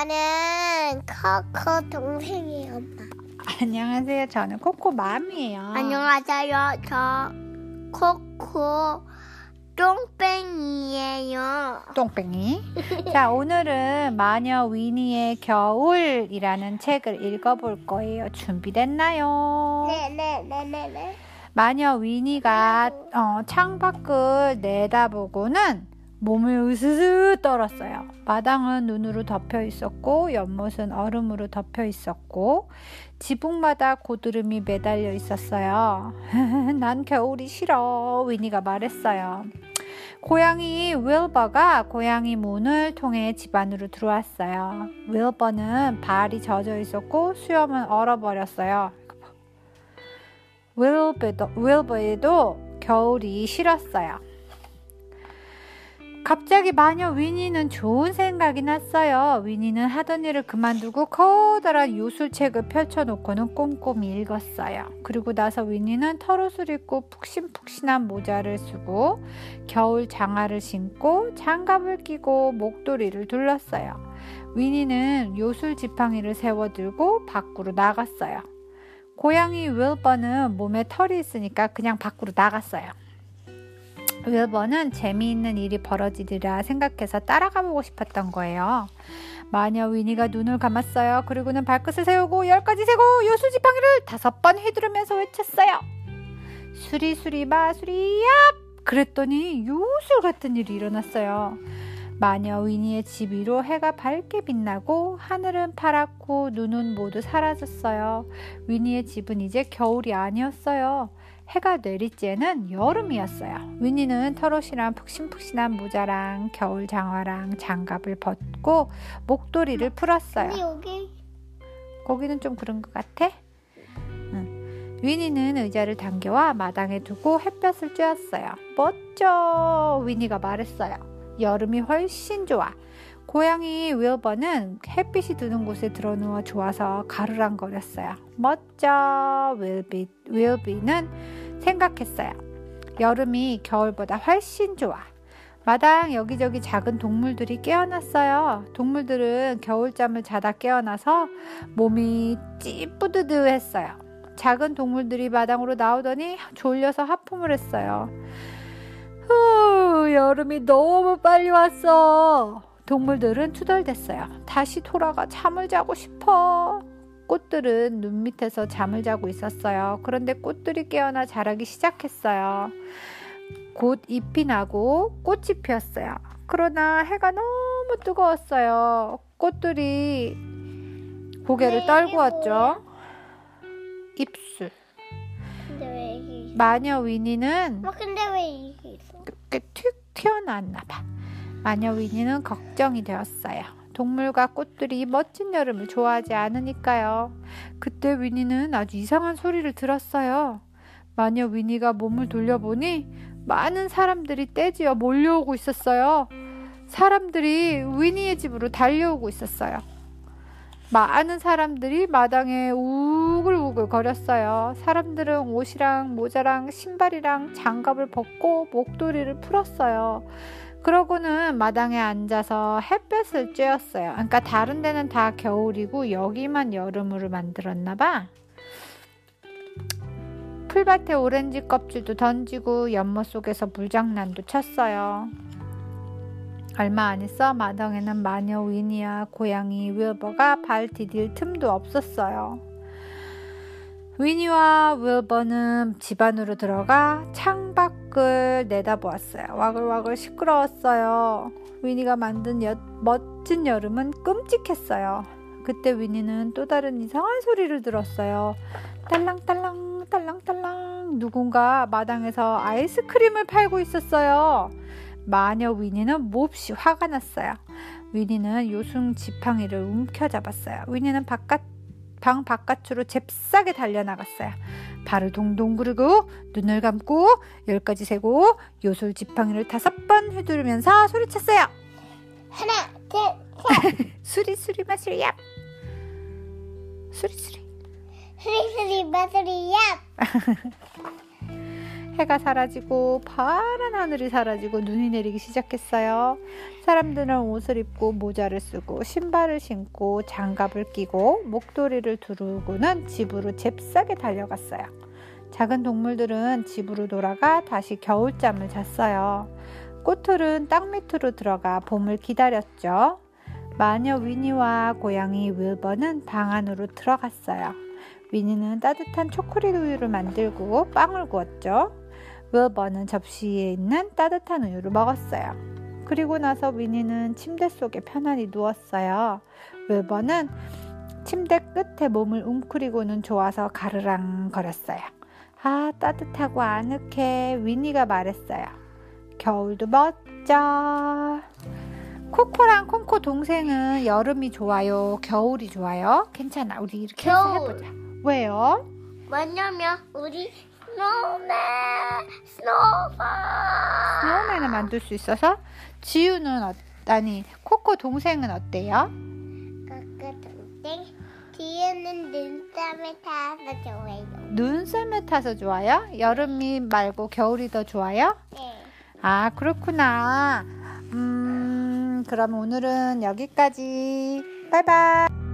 저는 코코 동생이에요, 엄마. 안녕하세요. 저는 코코 맘이에요. 안녕하세요. 저 코코 똥뺑이에요. 똥뺑이. 자, 오늘은 마녀 위니의 겨울이라는 책을 읽어볼 거예요. 준비됐나요? 네 네 네 네 네. 마녀 위니가 어, 창밖을 내다보고는 몸을 으스스 떨었어요. 마당은 눈으로 덮여 있었고 연못은 얼음으로 덮여 있었고 지붕마다 고드름이 매달려 있었어요. 난 겨울이 싫어. 위니가 말했어요. 고양이 윌버가 고양이 문을 통해 집 안으로 들어왔어요. 윌버는 발이 젖어 있었고 수염은 얼어버렸어요. 윌버도, 윌버에도 겨울이 싫었어요. 갑자기 마녀 위니는 좋은 생각이 났어요. 위니는 하던 일을 그만두고 커다란 요술책을 펼쳐놓고는 꼼꼼히 읽었어요. 그리고 나서 위니는 털옷을 입고 푹신푹신한 모자를 쓰고 겨울 장화를 신고 장갑을 끼고 목도리를 둘렀어요. 위니는 요술 지팡이를 세워들고 밖으로 나갔어요. 고양이 윌버는 몸에 털이 있으니까 그냥 밖으로 나갔어요. 윌버는 재미있는 일이 벌어지리라 생각해서 따라가 보고 싶었던 거예요. 마녀 위니가 눈을 감았어요. 그리고는 발끝을 세우고 열까지 세고 요술지팡이를 다섯 번 휘두르면서 외쳤어요. 수리수리 마수리 얍! 그랬더니 요술 같은 일이 일어났어요. 마녀 위니의 집 위로 해가 밝게 빛나고 하늘은 파랗고 눈은 모두 사라졌어요. 위니의 집은 이제 겨울이 아니었어요. 해가 내리쬐는 여름이었어요. 위니는 털옷이랑 푹신푹신한 모자랑 겨울 장화랑 장갑을 벗고 목도리를 풀었어요. 근데 여기 거기는 좀 그런 것 같아? 응. 위니는 의자를 당겨와 마당에 두고 햇볕을 쬐었어요. 멋져! 위니가 말했어요. 여름이 훨씬 좋아. 고양이 윌버는 햇빛이 드는 곳에 들어누워 좋아서 가르랑거렸어요. 멋져! 윌비, 윌비는 생각했어요. 여름이 겨울보다 훨씬 좋아. 마당 여기저기 작은 동물들이 깨어났어요. 동물들은 겨울잠을 자다 깨어나서 몸이 찌뿌드드했어요. 작은 동물들이 마당으로 나오더니 졸려서 하품을 했어요. 후, 여름이 너무 빨리 왔어. 동물들은 투덜댔어요. 다시 돌아가 잠을 자고 싶어. 꽃들은 눈 밑에서 잠을 자고 있었어요. 그런데 꽃들이 깨어나 자라기 시작했어요. 곧 잎이 나고 꽃이 피었어요. 그러나 해가 너무 뜨거웠어요. 꽃들이 고개를 왔죠. 입술. 마녀 위니는 어 근데 왜 이게 있어? 이렇게 툭 튀어나왔나 봐. 마녀 위니는 걱정이 되었어요. 동물과 꽃들이 멋진 여름을 좋아하지 않으니까요. 그때 위니는 아주 이상한 소리를 들었어요. 마녀 위니가 몸을 돌려보니 많은 사람들이 떼지어 몰려오고 있었어요. 사람들이 위니의 집으로 달려오고 있었어요. 많은 사람들이 마당에 우글우글 거렸어요. 사람들은 옷이랑 모자랑 신발이랑 장갑을 벗고 목도리를 풀었어요. 그러고는 마당에 앉아서 햇볕을 쬐었어요. 그러니까 다른 데는 다 겨울이고 여기만 여름으로 만들었나 봐. 풀밭에 오렌지 껍질도 던지고 연못 속에서 물장난도 쳤어요. 얼마 안 있어 마당에는 마녀 위니와 고양이 윌버가 발 디딜 틈도 없었어요. 위니와 윌버는 집 안으로 들어가 창밖을 내다보았어요. 와글와글 시끄러웠어요. 위니가 만든 여, 멋진 여름은 끔찍했어요. 그때 위니는 또 다른 이상한 소리를 들었어요. 딸랑딸랑 딸랑딸랑 누군가 마당에서 아이스크림을 팔고 있었어요. 마녀 위니는 몹시 화가 났어요. 위니는 요승 지팡이를 움켜잡았어요. 위니는 바깥 방 바깥으로 잽싸게 달려나갔어요. 발을 동동 구르고 눈을 감고 열까지 세고 요술 지팡이를 다섯 번 휘두르면서 소리쳤어요. 하나, 둘, 셋. 수리 수리 마술이야. 수리 수리. 스리스리 마술이야. 해가 사라지고 파란 하늘이 사라지고 눈이 내리기 시작했어요. 사람들은 옷을 입고 모자를 쓰고 신발을 신고 장갑을 끼고 목도리를 두르고는 집으로 잽싸게 달려갔어요. 작은 동물들은 집으로 돌아가 다시 겨울잠을 잤어요. 꼬틀은 땅 밑으로 들어가 봄을 기다렸죠. 마녀 위니와 고양이 윌버는 방 안으로 들어갔어요. 위니는 따뜻한 초콜릿 우유를 만들고 빵을 구웠죠. 윌버는 접시에 있는 따뜻한 우유를 먹었어요. 그리고 나서 위니는 침대 속에 편안히 누웠어요. 윌버는 침대 끝에 몸을 웅크리고는 좋아서 가르랑 거렸어요. 아, 따뜻하고 아늑해. 위니가 말했어요. 겨울도 멋져. 코코랑 콩코 동생은 여름이 좋아요? 겨울이 좋아요? 괜찮아. 우리 이렇게 겨울. 해보자. 왜요? 왜냐면 우리 snowman, snow파. snowman을 만들 수 있어서 지우는 어, 아니 코코 동생은 어때요? 동생. 뒤에는 눈썰매를 타서 좋아요. 눈썰매 타서 좋아요? 여름이 말고 겨울이 더 좋아요? 네. 아 그렇구나. 음 그럼 오늘은 여기까지. 바이바이.